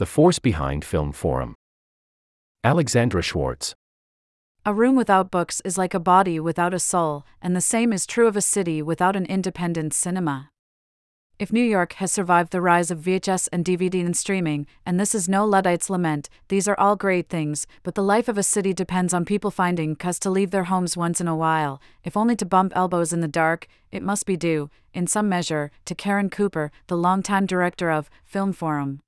The Force Behind Film Forum. Alexandra Schwartz. A room without books is like a body without a soul, and the same is true of a city without an independent cinema. If New York has survived the rise of VHS and DVD and streaming, and this is no Luddite's lament, these are all great things, but the life of a city depends on people finding cause to leave their homes once in a while, if only to bump elbows in the dark, it must be due, in some measure, to Karen Cooper, the longtime director of Film Forum.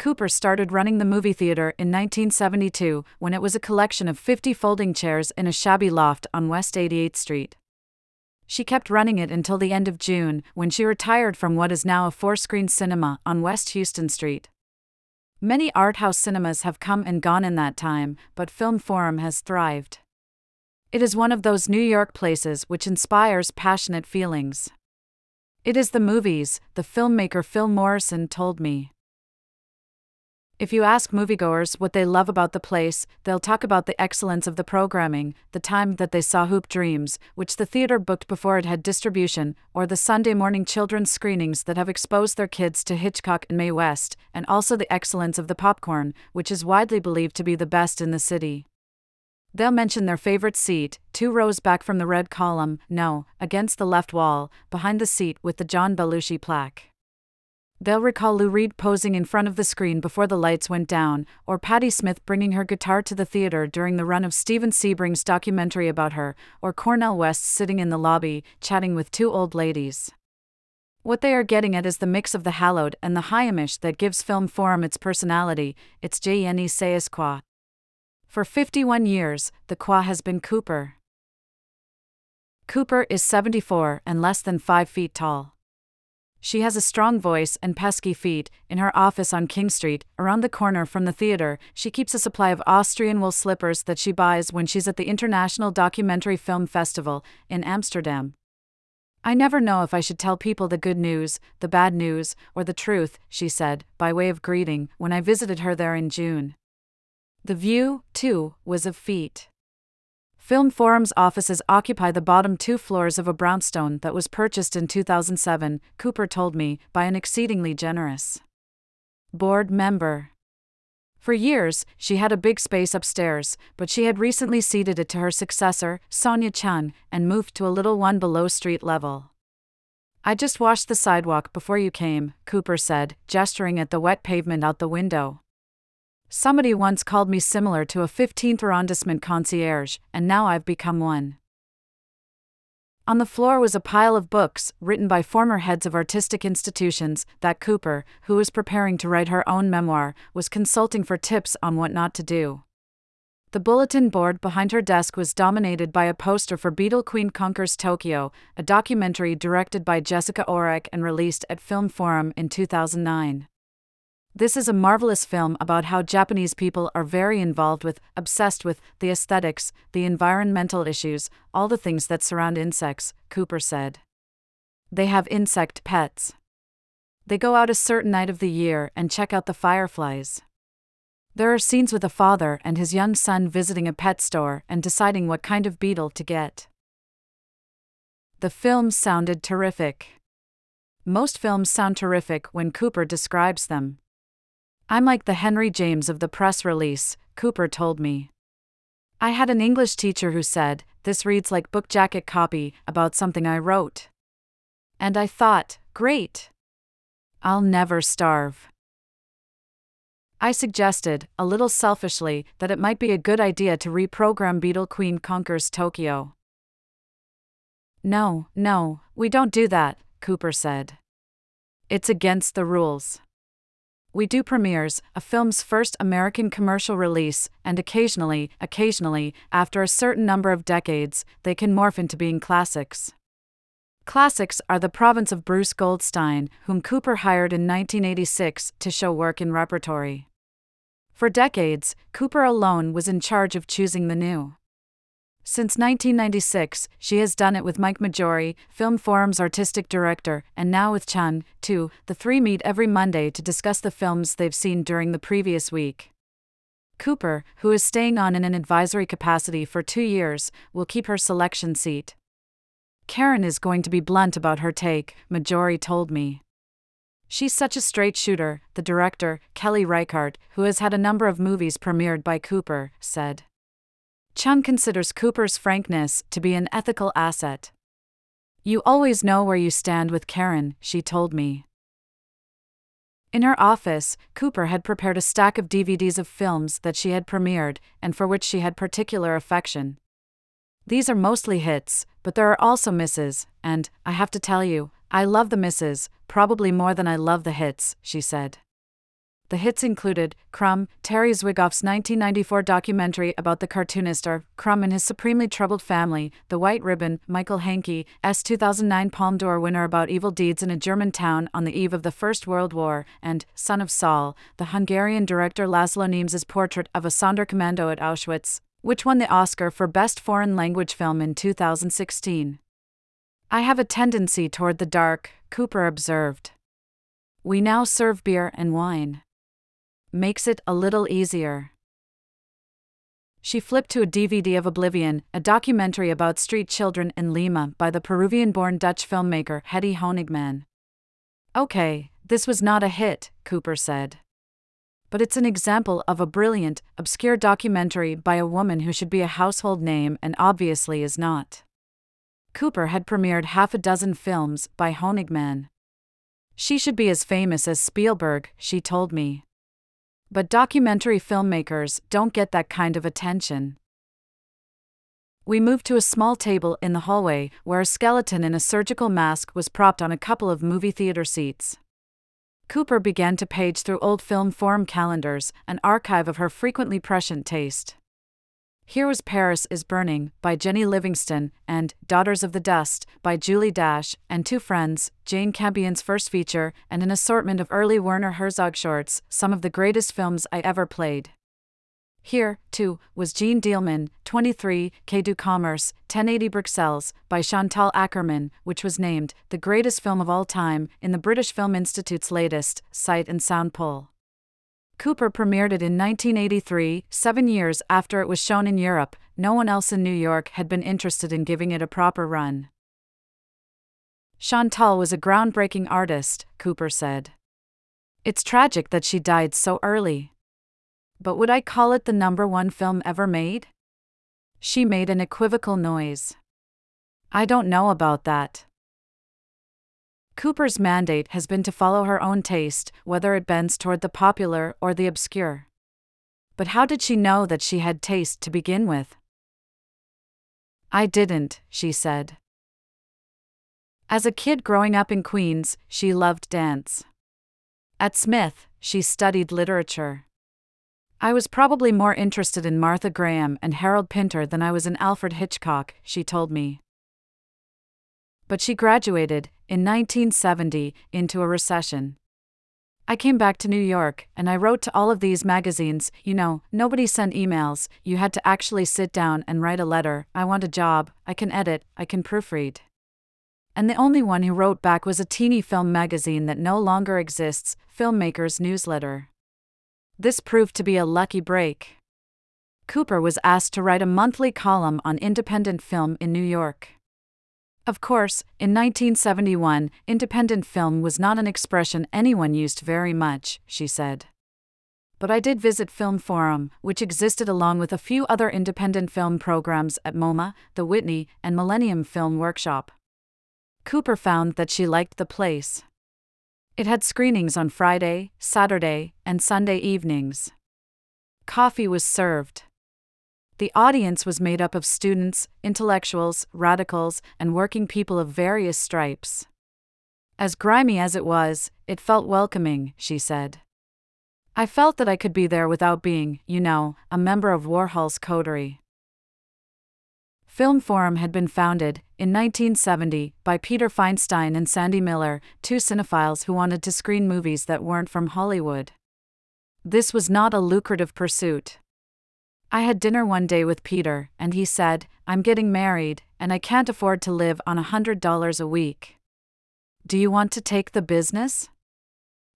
Cooper started running the movie theater in 1972 when it was a collection of 50 folding chairs in a shabby loft on West 88th Street. She kept running it until the end of June, when she retired from what is now a four screen cinema on West Houston Street. Many art house cinemas have come and gone in that time, but Film Forum has thrived. It is one of those New York places which inspires passionate feelings. It is the movies, the filmmaker Phil Morrison told me. If you ask moviegoers what they love about the place, they'll talk about the excellence of the programming, the time that they saw Hoop Dreams, which the theater booked before it had distribution, or the Sunday morning children's screenings that have exposed their kids to Hitchcock and Mae West, and also the excellence of the popcorn, which is widely believed to be the best in the city. They'll mention their favorite seat, two rows back from the red column, no, against the left wall, behind the seat with the John Belushi plaque. They'll recall Lou Reed posing in front of the screen before the lights went down, or Patti Smith bringing her guitar to the theater during the run of Steven Sebring's documentary about her, or Cornel West sitting in the lobby, chatting with two old ladies. What they are getting at is the mix of the hallowed and the haimish that gives Film Forum its personality, its Jne sais quoi. For 51 years, the Qua has been Cooper. Cooper is 74 and less than 5 feet tall. She has a strong voice and pesky feet. In her office on King Street, around the corner from the theater, she keeps a supply of Austrian wool slippers that she buys when she's at the International Documentary Film Festival in Amsterdam. I never know if I should tell people the good news, the bad news, or the truth, she said, by way of greeting, when I visited her there in June. The view, too, was of feet. Film Forum's offices occupy the bottom two floors of a brownstone that was purchased in 2007, Cooper told me, by an exceedingly generous board member. For years, she had a big space upstairs, but she had recently ceded it to her successor, Sonia Chung, and moved to a little one below street level. I just washed the sidewalk before you came, Cooper said, gesturing at the wet pavement out the window. Somebody once called me similar to a 15th arrondissement concierge, and now I've become one. On the floor was a pile of books, written by former heads of artistic institutions, that Cooper, who was preparing to write her own memoir, was consulting for tips on what not to do. The bulletin board behind her desk was dominated by a poster for Beetle Queen Conquers Tokyo, a documentary directed by Jessica Oreck and released at Film Forum in 2009. This is a marvelous film about how Japanese people are very involved with, obsessed with, the aesthetics, the environmental issues, all the things that surround insects, Cooper said. They have insect pets. They go out a certain night of the year and check out the fireflies. There are scenes with a father and his young son visiting a pet store and deciding what kind of beetle to get. The film sounded terrific. Most films sound terrific when Cooper describes them. I'm like the Henry James of the press release, Cooper told me. I had an English teacher who said, This reads like book jacket copy about something I wrote. And I thought, Great. I'll never starve. I suggested, a little selfishly, that it might be a good idea to reprogram Beetle Queen Conquers Tokyo. No, no, we don't do that, Cooper said. It's against the rules. We do premieres, a film's first American commercial release, and occasionally, occasionally, after a certain number of decades, they can morph into being classics. Classics are the province of Bruce Goldstein, whom Cooper hired in 1986 to show work in repertory. For decades, Cooper alone was in charge of choosing the new. Since 1996, she has done it with Mike Maggiore, Film Forum's artistic director, and now with Chung, too. The three meet every Monday to discuss the films they've seen during the previous week. Cooper, who is staying on in an advisory capacity for two years, will keep her selection seat. Karen is going to be blunt about her take, Maggiore told me. She's such a straight shooter, the director, Kelly Reichardt, who has had a number of movies premiered by Cooper, said. Chung considers Cooper's frankness to be an ethical asset. You always know where you stand with Karen, she told me. In her office, Cooper had prepared a stack of DVDs of films that she had premiered and for which she had particular affection. These are mostly hits, but there are also misses, and, I have to tell you, I love the misses, probably more than I love the hits, she said. The hits included Crumb, Terry Zwigoff's 1994 documentary about the cartoonist R. Crumb and his supremely troubled family, The White Ribbon, Michael Haneke's 2009 Palme d'Or winner about evil deeds in a German town on the eve of the First World War, and Son of Saul, the Hungarian director Laszlo Nemes' portrait of a Sonderkommando at Auschwitz, which won the Oscar for Best Foreign Language Film in 2016. I have a tendency toward the dark, Cooper observed. We now serve beer and wine. Makes it a little easier. She flipped to a DVD of Oblivion, a documentary about street children in Lima by the Peruvian born Dutch filmmaker Heddy Honigmann. Okay, this was not a hit, Cooper said. But it's an example of a brilliant, obscure documentary by a woman who should be a household name and obviously is not. Cooper had premiered half a dozen films by Honigmann. She should be as famous as Spielberg, she told me. But documentary filmmakers don't get that kind of attention. We moved to a small table in the hallway where a skeleton in a surgical mask was propped on a couple of movie theater seats. Cooper began to page through old film forum calendars, an archive of her frequently prescient taste. Here was Paris is Burning by Jennie Livingston and Daughters of the Dust by Julie Dash and Two Friends, Jane Campion's first feature, and an assortment of early Werner Herzog shorts, some of the greatest films I ever played. Here, too, was Jeanne Dielman, 23, Quai du Commerce, 1080 Bruxelles, by Chantal Akerman, which was named the greatest film of all time in the British Film Institute's latest Sight and Sound poll. Cooper premiered it in 1983, seven years after it was shown in Europe. No one else in New York had been interested in giving it a proper run. Chantal was a groundbreaking artist, Cooper said. It's tragic that she died so early. But would I call it the number one film ever made? She made an equivocal noise. I don't know about that. Cooper's mandate has been to follow her own taste, whether it bends toward the popular or the obscure. But how did she know that she had taste to begin with? I didn't, she said. As a kid growing up in Queens, she loved dance. At Smith, she studied literature. I was probably more interested in Martha Graham and Harold Pinter than I was in Alfred Hitchcock, she told me. But she graduated, in 1970, into a recession. I came back to New York, and I wrote to all of these magazines. You know, nobody sent emails, you had to actually sit down and write a letter. I want a job, I can edit, I can proofread. And the only one who wrote back was a teeny film magazine that no longer exists, Filmmakers Newsletter. This proved to be a lucky break. Cooper was asked to write a monthly column on independent film in New York. Of course, in 1971, independent film was not an expression anyone used very much, she said. But I did visit Film Forum, which existed along with a few other independent film programs at MoMA, the Whitney, and Millennium Film Workshop. Cooper found that she liked the place. It had screenings on Friday, Saturday, and Sunday evenings. Coffee was served. The audience was made up of students, intellectuals, radicals, and working people of various stripes. As grimy as it was, it felt welcoming, she said. I felt that I could be there without being, you know, a member of Warhol's coterie. Film Forum had been founded, in 1970, by Peter Feinstein and Sandy Miller, two cinephiles who wanted to screen movies that weren't from Hollywood. This was not a lucrative pursuit. I had dinner one day with Peter, and he said, I'm getting married, and I can't afford to live on a $100 a week. Do you want to take the business?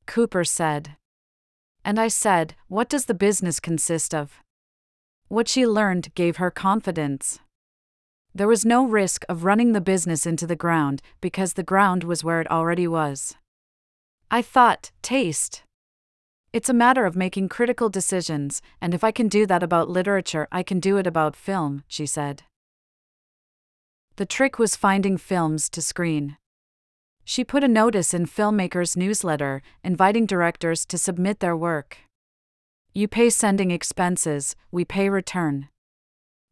Cooper said. And I said, What does the business consist of? What she learned gave her confidence. There was no risk of running the business into the ground because the ground was where it already was. I thought, taste. It's a matter of making critical decisions, and if I can do that about literature, I can do it about film, she said. The trick was finding films to screen. She put a notice in filmmakers' newsletter inviting directors to submit their work. You pay sending expenses, we pay return.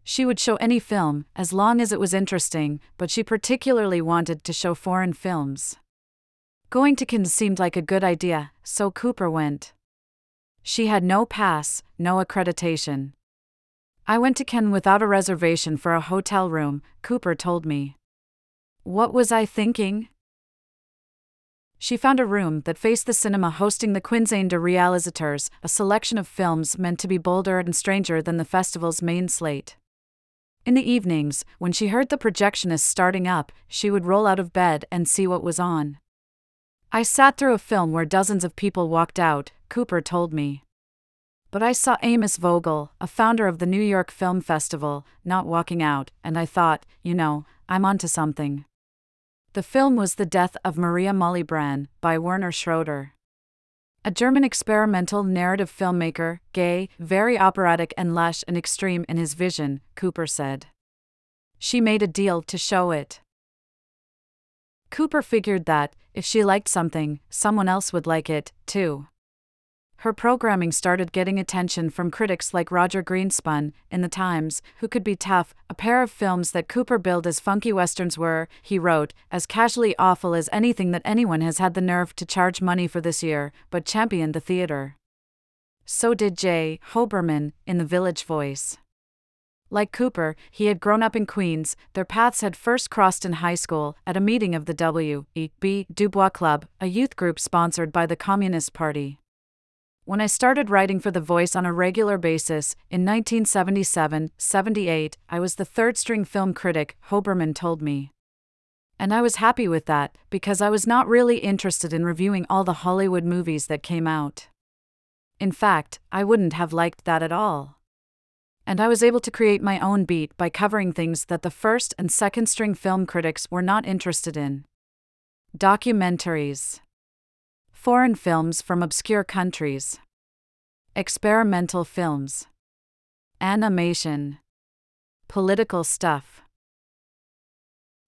She would show any film, as long as it was interesting, but she particularly wanted to show foreign films. Going to Cannes seemed like a good idea, so Cooper went. She had no pass, no accreditation. I went to Cannes without a reservation for a hotel room, Cooper told me. What was I thinking? She found a room that faced the cinema hosting the Quinzaine de Réalisateurs, a selection of films meant to be bolder and stranger than the festival's main slate. In the evenings, when she heard the projectionist starting up, she would roll out of bed and see what was on. I sat through a film where dozens of people walked out, Cooper told me. But I saw Amos Vogel, a founder of the New York Film Festival, not walking out, and I thought, you know, I'm onto something. The film was The Death of Maria Malibran by Werner Schroeter. A German experimental narrative filmmaker, gay, very operatic and lush and extreme in his vision, Cooper said. She made a deal to show it. Cooper figured that, if she liked something, someone else would like it, too. Her programming started getting attention from critics like Roger Greenspun, in The Times, who could be tough, a pair of films that Cooper billed as funky westerns were, he wrote, as casually awful as anything that anyone has had the nerve to charge money for this year, but championed the theater. So did J. Hoberman, in The Village Voice. Like Cooper, he had grown up in Queens, their paths had first crossed in high school, at a meeting of the W. E. B. Du Bois Club, a youth group sponsored by the Communist Party. When I started writing for The Voice on a regular basis, in 1977 78, I was the third string film critic, Hoberman told me. And I was happy with that, because I was not really interested in reviewing all the Hollywood movies that came out. In fact, I wouldn't have liked that at all and I was able to create my own beat by covering things that the first and second string film critics were not interested in. Documentaries, foreign films from obscure countries, experimental films, animation, political stuff.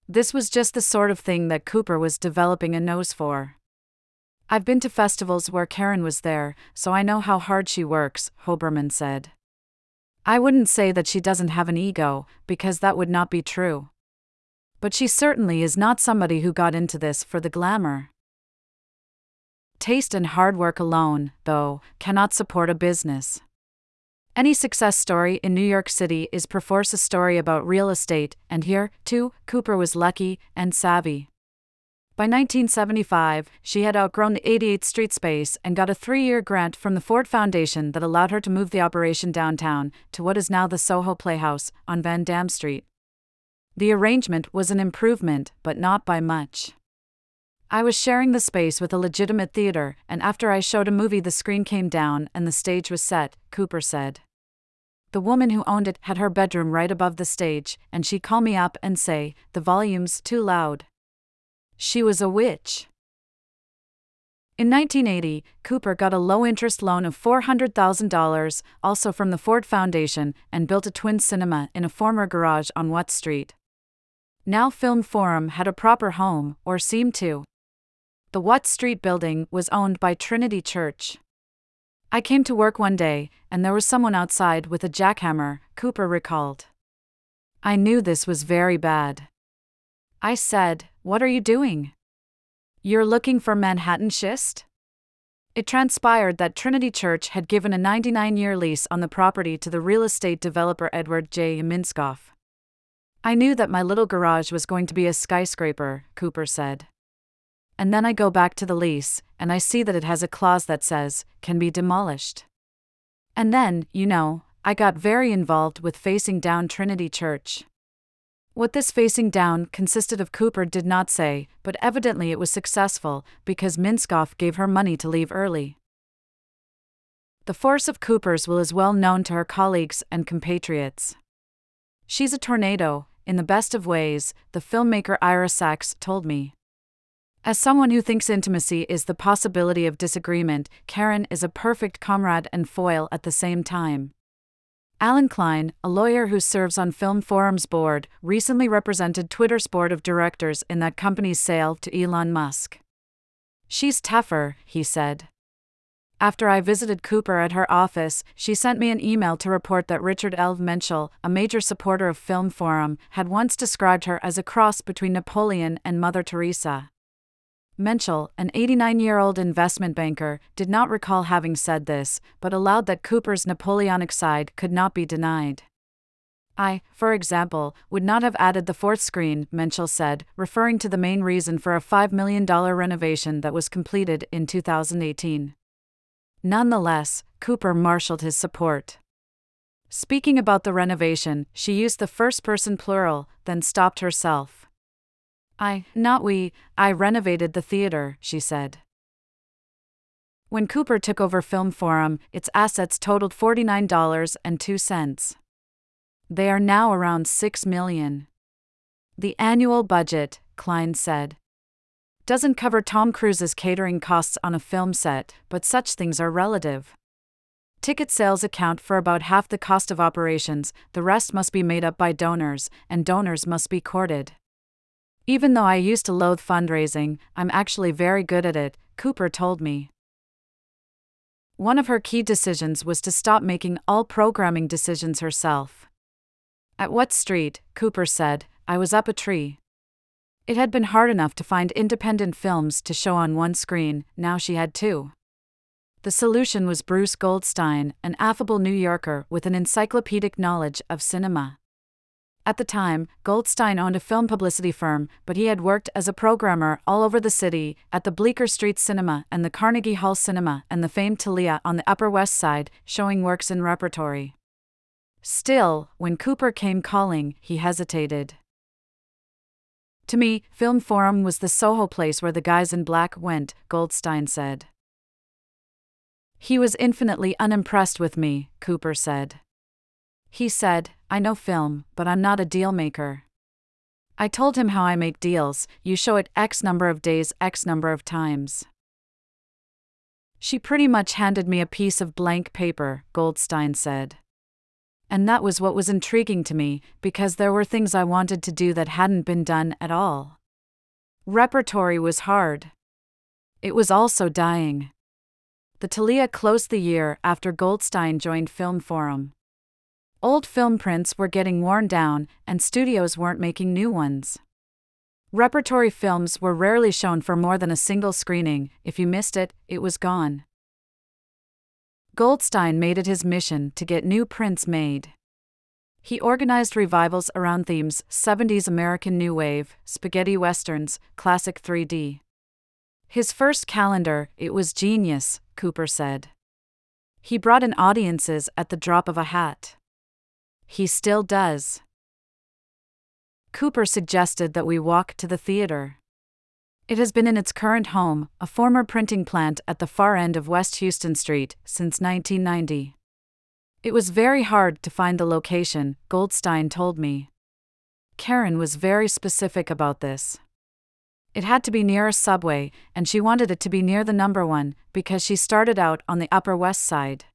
This was just the sort of thing that Cooper was developing a nose for. I've been to festivals where Karen was there, so I know how hard she works, Hoberman said. I wouldn't say that she doesn't have an ego, because that would not be true. But she certainly is not somebody who got into this for the glamour. Taste and hard work alone, though, cannot support a business. Any success story in New York City is perforce a story about real estate, and here, too, Cooper was lucky and savvy. By 1975, she had outgrown the 88th Street space and got a three year grant from the Ford Foundation that allowed her to move the operation downtown to what is now the Soho Playhouse on Vandam Street. The arrangement was an improvement, but not by much. I was sharing the space with a legitimate theater, and after I showed a movie, the screen came down and the stage was set, Cooper said. The woman who owned it had her bedroom right above the stage, and she'd call me up and say, The volume's too loud. She was a witch. In 1980, Cooper got a low interest loan of $400,000, also from the Ford Foundation, and built a twin cinema in a former garage on Watt Street. Now Film Forum had a proper home, or seemed to. The Watt Street building was owned by Trinity Church. I came to work one day, and there was someone outside with a jackhammer, Cooper recalled. I knew this was very bad. I said, what are you doing? You're looking for Manhattan schist? It transpired that Trinity Church had given a 99 year lease on the property to the real estate developer Edward J. Minskoff. I knew that my little garage was going to be a skyscraper, Cooper said. And then I go back to the lease, and I see that it has a clause that says, can be demolished. And then, you know, I got very involved with facing down Trinity Church. What this facing down consisted of Cooper did not say, but evidently it was successful because Minskoff gave her money to leave early. The force of Cooper's will is well known to her colleagues and compatriots. She's a tornado, in the best of ways, the filmmaker Ira Sachs told me. As someone who thinks intimacy is the possibility of disagreement, Karen is a perfect comrade and foil at the same time. Alan Klein, a lawyer who serves on Film Forum's board, recently represented Twitter's board of directors in that company's sale to Elon Musk. She's tougher, he said. After I visited Cooper at her office, she sent me an email to report that Richard L. Menschel, a major supporter of Film Forum, had once described her as a cross between Napoleon and Mother Teresa. Menschel, an 89 year old investment banker, did not recall having said this, but allowed that Cooper's Napoleonic side could not be denied. I, for example, would not have added the fourth screen, Menschel said, referring to the main reason for a $5 million renovation that was completed in 2018. Nonetheless, Cooper marshaled his support. Speaking about the renovation, she used the first person plural, then stopped herself. I, not we, I renovated the theater, she said. When Cooper took over Film Forum, its assets totaled $49.02. They are now around 6 million. The annual budget, Klein said, doesn't cover Tom Cruise's catering costs on a film set, but such things are relative. Ticket sales account for about half the cost of operations, the rest must be made up by donors, and donors must be courted. Even though I used to loathe fundraising, I'm actually very good at it, Cooper told me. One of her key decisions was to stop making all programming decisions herself. At Watt Street, Cooper said, I was up a tree. It had been hard enough to find independent films to show on one screen, now she had two. The solution was Bruce Goldstein, an affable New Yorker with an encyclopedic knowledge of cinema. At the time, Goldstein owned a film publicity firm, but he had worked as a programmer all over the city, at the Bleecker Street Cinema and the Carnegie Hall Cinema and the famed Thalia on the Upper West Side, showing works in repertory. Still, when Cooper came calling, he hesitated. To me, Film Forum was the Soho place where the guys in black went, Goldstein said. He was infinitely unimpressed with me, Cooper said. He said, I know film, but I'm not a deal maker. I told him how I make deals you show it X number of days, X number of times. She pretty much handed me a piece of blank paper, Goldstein said. And that was what was intriguing to me, because there were things I wanted to do that hadn't been done at all. Repertory was hard. It was also dying. The Thalia closed the year after Goldstein joined Film Forum. Old film prints were getting worn down, and studios weren't making new ones. Repertory films were rarely shown for more than a single screening, if you missed it, it was gone. Goldstein made it his mission to get new prints made. He organized revivals around themes 70s American New Wave, spaghetti westerns, classic 3D. His first calendar, it was genius, Cooper said. He brought in audiences at the drop of a hat. He still does. Cooper suggested that we walk to the theater. It has been in its current home, a former printing plant at the far end of West Houston Street, since 1990. It was very hard to find the location, Goldstein told me. Karen was very specific about this. It had to be near a subway, and she wanted it to be near the number one, because she started out on the Upper West Side.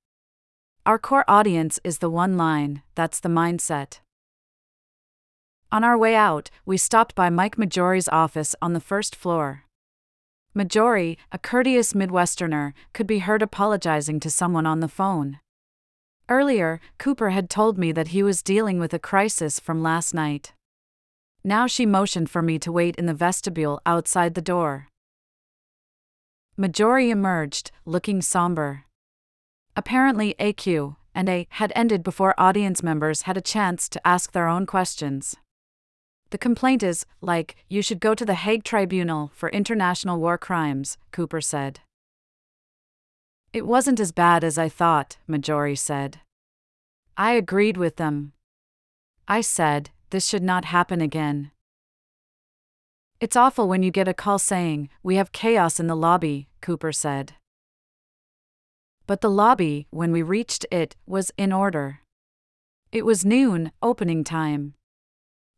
Our core audience is the one line, that's the mindset. On our way out, we stopped by Mike Maggiore's office on the first floor. Maggiore, a courteous Midwesterner, could be heard apologizing to someone on the phone. Earlier, Cooper had told me that he was dealing with a crisis from last night. Now she motioned for me to wait in the vestibule outside the door. Maggiore emerged, looking somber. Apparently, AQ and A had ended before audience members had a chance to ask their own questions. The complaint is, like, you should go to the Hague Tribunal for International War Crimes, Cooper said. It wasn't as bad as I thought, Maggiore said. I agreed with them. I said, this should not happen again. It's awful when you get a call saying, we have chaos in the lobby, Cooper said but the lobby, when we reached it, was in order. It was noon, opening time.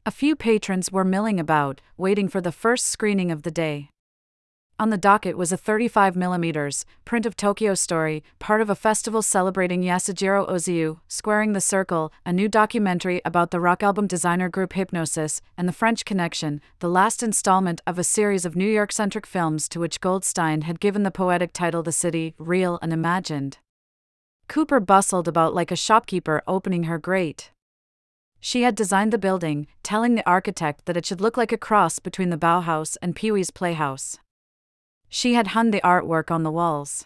A few patrons were milling about, waiting for the first screening of the day. On the docket was a 35mm print of Tokyo Story, part of a festival celebrating Yasujiro Ozu, Squaring the Circle, a new documentary about the rock album designer group Hipgnosis, and The French Connection, the last installment of a series of New York centric films to which Goldstein had given the poetic title The City, Real and Imagined. Cooper bustled about like a shopkeeper opening her grate. She had designed the building, telling the architect that it should look like a cross between the Bauhaus and Pee Wee's Playhouse. She had hung the artwork on the walls.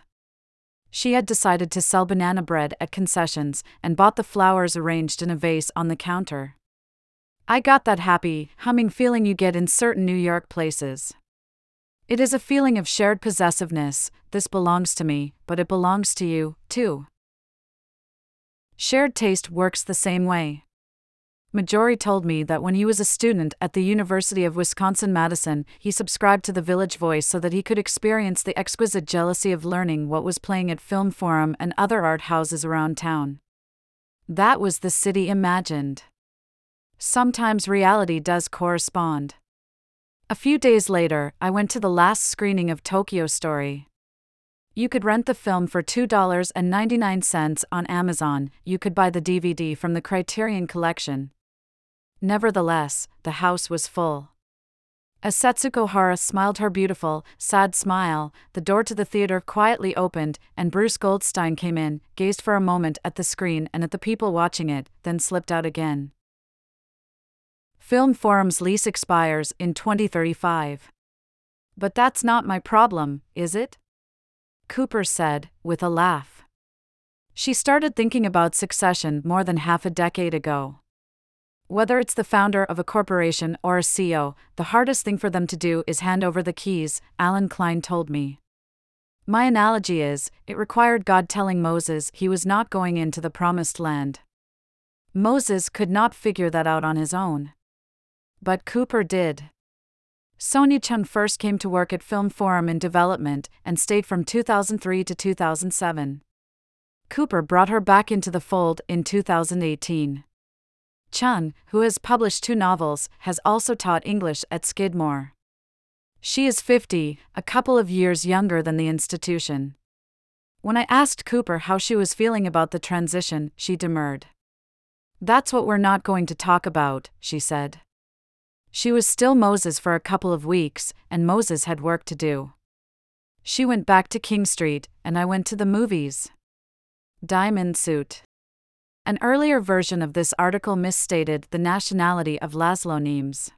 She had decided to sell banana bread at concessions and bought the flowers arranged in a vase on the counter. I got that happy, humming feeling you get in certain New York places. It is a feeling of shared possessiveness this belongs to me, but it belongs to you, too. Shared taste works the same way. Maggiore told me that when he was a student at the University of Wisconsin Madison, he subscribed to the Village Voice so that he could experience the exquisite jealousy of learning what was playing at Film Forum and other art houses around town. That was the city imagined. Sometimes reality does correspond. A few days later, I went to the last screening of Tokyo Story. You could rent the film for $2.99 on Amazon, you could buy the DVD from the Criterion Collection. Nevertheless, the house was full. As Setsuko Hara smiled her beautiful, sad smile, the door to the theater quietly opened, and Bruce Goldstein came in, gazed for a moment at the screen and at the people watching it, then slipped out again. Film Forum's lease expires in 2035. But that's not my problem, is it? Cooper said, with a laugh. She started thinking about succession more than half a decade ago. Whether it's the founder of a corporation or a CEO, the hardest thing for them to do is hand over the keys, Alan Klein told me. My analogy is it required God telling Moses he was not going into the promised land. Moses could not figure that out on his own. But Cooper did. Sonia Chung first came to work at Film Forum in development and stayed from 2003 to 2007. Cooper brought her back into the fold in 2018. Chung, who has published two novels, has also taught English at Skidmore. She is 50, a couple of years younger than the institution. When I asked Cooper how she was feeling about the transition, she demurred. That's what we're not going to talk about, she said. She was still Moses for a couple of weeks, and Moses had work to do. She went back to King Street, and I went to the movies. Diamond Suit. An earlier version of this article misstated the nationality of Laszlo Nemes.